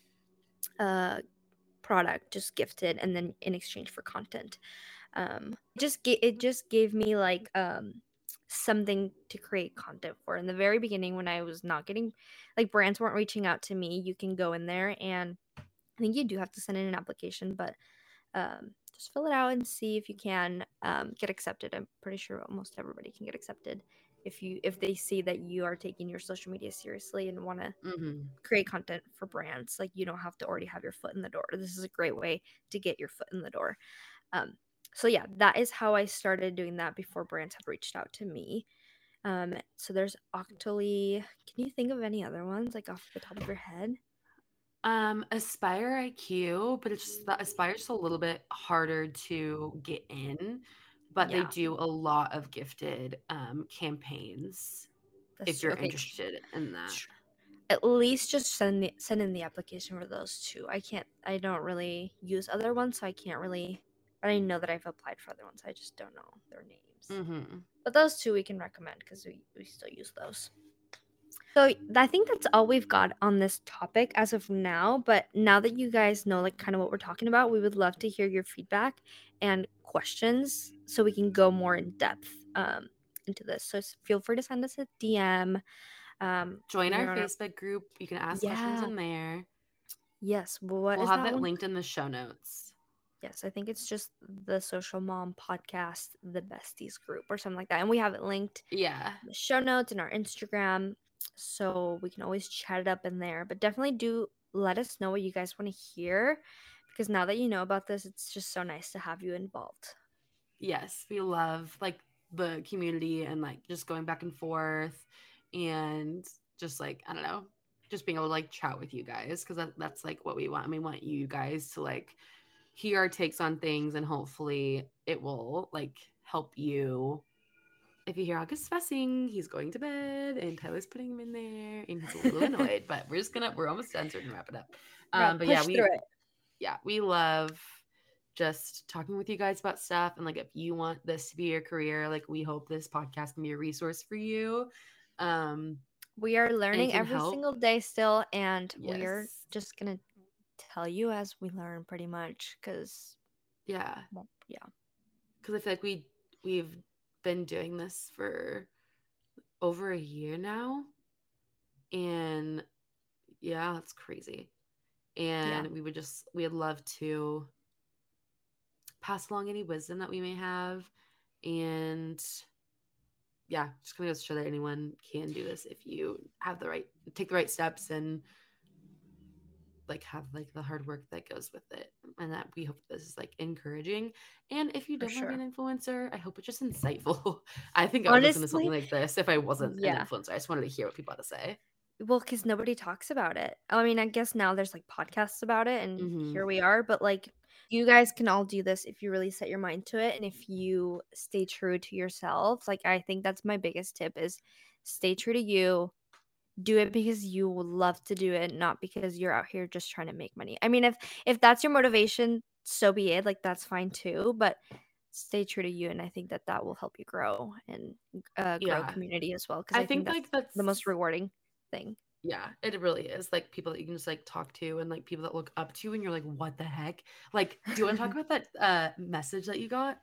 uh product just gifted and then in exchange for content um just ga- it just gave me like um something to create content for in the very beginning when i was not getting like brands weren't reaching out to me you can go in there and i think you do have to send in an application but um just fill it out and see if you can um, get accepted i'm pretty sure almost everybody can get accepted if you if they see that you are taking your social media seriously and want to hmm create content for brands. Like you don't have to already have your foot in the door. This is a great way to get your foot in the door. Um, so yeah, that is how I started doing that before brands had reached out to me. Um, so there's Octoly. Can you think of any other ones like off the top of your head? Um, Aspire IQ, but it's just that Aspire's a little bit harder to get in, but they do a lot of gifted um campaigns That's if you're okay. interested in that. At least just send the, send in the application for those two. I can't. I don't really use other ones, so I can't really. I know that I've applied for other ones. I just don't know their names. Mm-hmm. But those two we can recommend because we, we still use those. So I think that's all we've got on this topic as of now. But now that you guys know like kind of what we're talking about, we would love to hear your feedback and questions so we can go more in depth um, into this. So feel free to send us a DM. Um, Join our Facebook group. You can ask questions in there. yes. What we'll have that it one? linked in the show notes. Yes, I think it's just the Social Mom Podcast, the Besties group, or something like that. And we have it linked Yeah. the show notes and our Instagram so we can always chat it up in there. But definitely do let us know what you guys want to hear because now that you know about this, it's just so nice to have you involved. Yes, we love like the community and like just going back and forth and just like I don't know, just being able to like chat with you guys because that, that's like what we want. And we want you guys to like hear our takes on things and hopefully it will like help you. If you hear August fussing, he's going to bed and Tyler's putting him in there and he's a little <laughs> annoyed, but we're just gonna we're almost done so we can wrap it up. Um, but yeah, we yeah, we love just talking with you guys about stuff. And like, if you want this to be your career, like, we hope this podcast can be a resource for you. Um, We are learning every help. single day still, and we're just gonna tell you as we learn, pretty much. Because yeah, yeah, because I feel like we we've been doing this for over a year now, and yeah, it's crazy. And we would just we would love to pass along any wisdom that we may have, and yeah, just gonna go to show that anyone can do this if you have the right take the right steps and like have like the hard work that goes with it and that we hope this is like encouraging and if you don't want to be an influencer i hope it's just insightful <laughs> i think i would listen to something like this if i wasn't yeah. an influencer i just wanted to hear what people had to say Well, because nobody talks about it. I mean, I guess now there's like podcasts about it, and Mhm. here we are. But like, you guys can all do this if you really set your mind to it, and if you stay true to yourself. Like, I think that's my biggest tip: is stay true to you. Do it because you love to do it, not because you're out here just trying to make money. I mean, if if that's your motivation, so be it. Like, that's fine too. But stay true to you, and I think that that will help you grow and uh, grow Yeah. community as well. Because i, I, think, that's like that's the most rewarding thing. Yeah it really is like people that you can just like talk to and like people that look up to you and you're like what the heck like do you want to talk <laughs> about that uh message that you got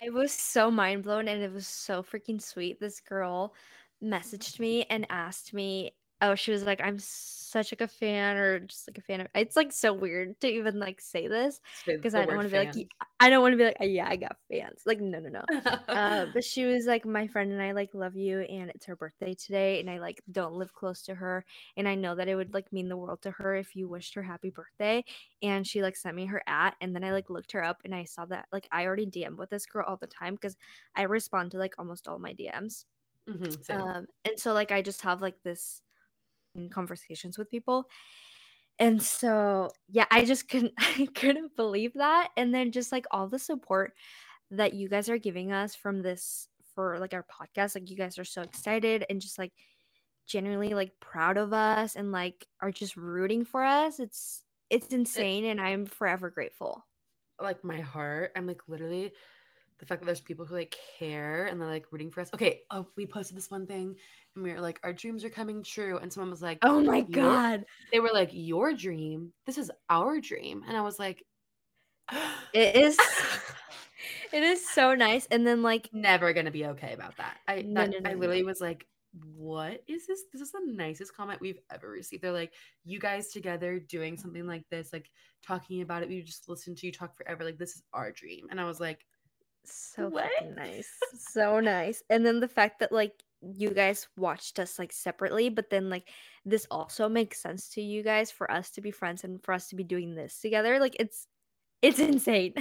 It was so mind blown and it was so freaking sweet. This girl messaged me and asked me oh, she was like, I'm such like a fan or just like a fan of it's like so weird to even like say this because I don't want to be like I don't want to be like yeah I got fans. Like no no no. Uh <laughs> but she was like my friend and I like love you and it's her birthday today and I like don't live close to her and I know that it would like mean the world to her if you wished her happy birthday and she like sent me her at and then I like looked her up and I saw that like I already DM with this girl all the time because I respond to like almost all my DMs Mhm, um and so like I just have like this conversations with people. And so yeah I just couldn't <laughs> I couldn't believe that. And then just like all the support that you guys are giving us from this for like our podcast like you guys are so excited and just like genuinely like proud of us and like are just rooting for us. It's it's insane and i'm forever grateful. Like my heart. I'm like literally the fact that there's people who like care and they're like rooting for us. Okay, oh, we posted this one thing and we were like, our dreams are coming true. And someone was like, oh my "Your-" god They were like, your dream. This is our dream. And I was like, it is <laughs> it is so nice and then like never gonna be okay about that. I No, that, no, no, I literally was like, what is this? This is the nicest comment we've ever received. They're like, you guys together doing something like this, like talking about it. We just listen to you talk forever. Like this is our dream. And I was like, so nice. So nice. And then the fact that like you guys watched us like separately but then like this also makes sense to you guys for us to be friends and for us to be doing this together. Like it's it's <laughs> insane.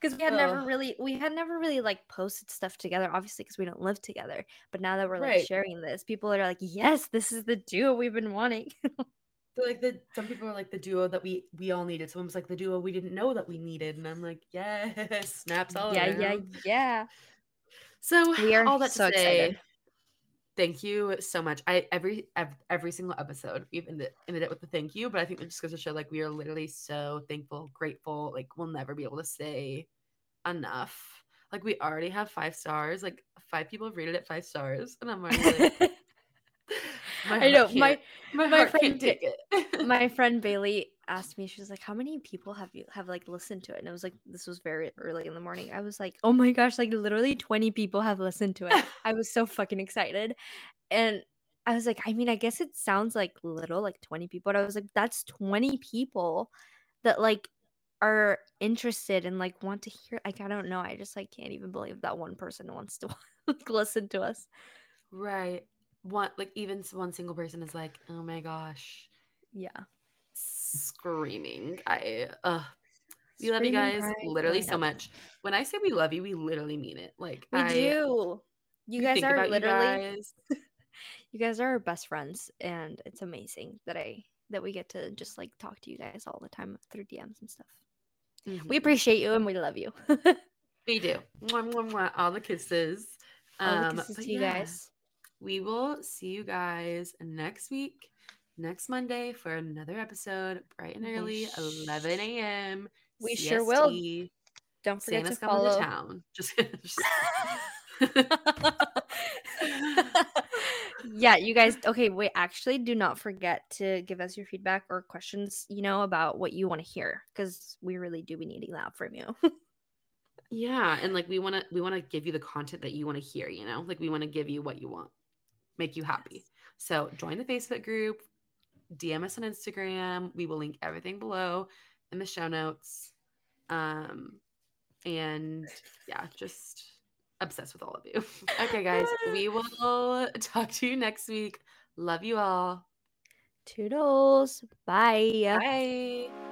Because we had never really we had never really like posted stuff together obviously because we don't live together. But now that we're like Right. sharing this people are like yes this is the duo we've been wanting <laughs> They're like the some people are like the duo that we we all needed. Someone was like the duo we didn't know that we needed, and I'm like, <laughs> yes, snaps all yeah yeah around. yeah So We are all that so to say, excited. thank you so much. I every every single episode we've ended, ended it with a thank you, but I think it just goes to show like we are literally so thankful, grateful. Like we'll never be able to say enough. Like we already have five stars. Like five people have rated it five stars, and I'm already like, <laughs> I know my can't- my, my heart friend it. <laughs> my friend Bailey asked me, she was like, How many people have you have like listened to it? And it was like this was very early in the morning. I was like, Oh my gosh, like literally 20 people have listened to it. <laughs> I was so fucking excited. And I was like, I mean, I guess it sounds like little, like 20 people, but I was like, that's 20 people that like are interested and like want to hear like I don't know. I just like can't even believe that one person wants to <laughs> like, listen to us. Right. One like even one single person is like, oh my gosh, Yeah. screaming. I uh we love you guys crying, literally throwing so much. When I say we love you, we literally mean it. Like We I do. You guys are literally you guys. <laughs> you guys are our best friends and it's amazing that I that we get to just like talk to you guys all the time through DMs and stuff. We Mhm. appreciate you and we love you. <laughs> we do. Mwah, mwah, mwah, all the kisses. all the Um, kisses to you yeah, guys. We will see you guys next week, next Monday for another episode, bright and We early, 11 a.m. we sure will. Don't forget Santa's to coming to follow. town. <laughs> Just, just <laughs> yeah, you guys. Okay, wait. Actually, do not forget to give us your feedback or questions. You know about what you want to hear because we really do be needing that from you. <laughs> yeah, and like we want to we want to give you the content that you want to hear, you know? Like we want to give you what you want. Make you happy. So, join the Facebook group, DM us on Instagram. We will link everything below in the show notes. Um and yeah, just obsessed with all of you. <laughs> okay, guys, we <laughs> will talk to you next week. Love you all. Toodles. Bye. Bye.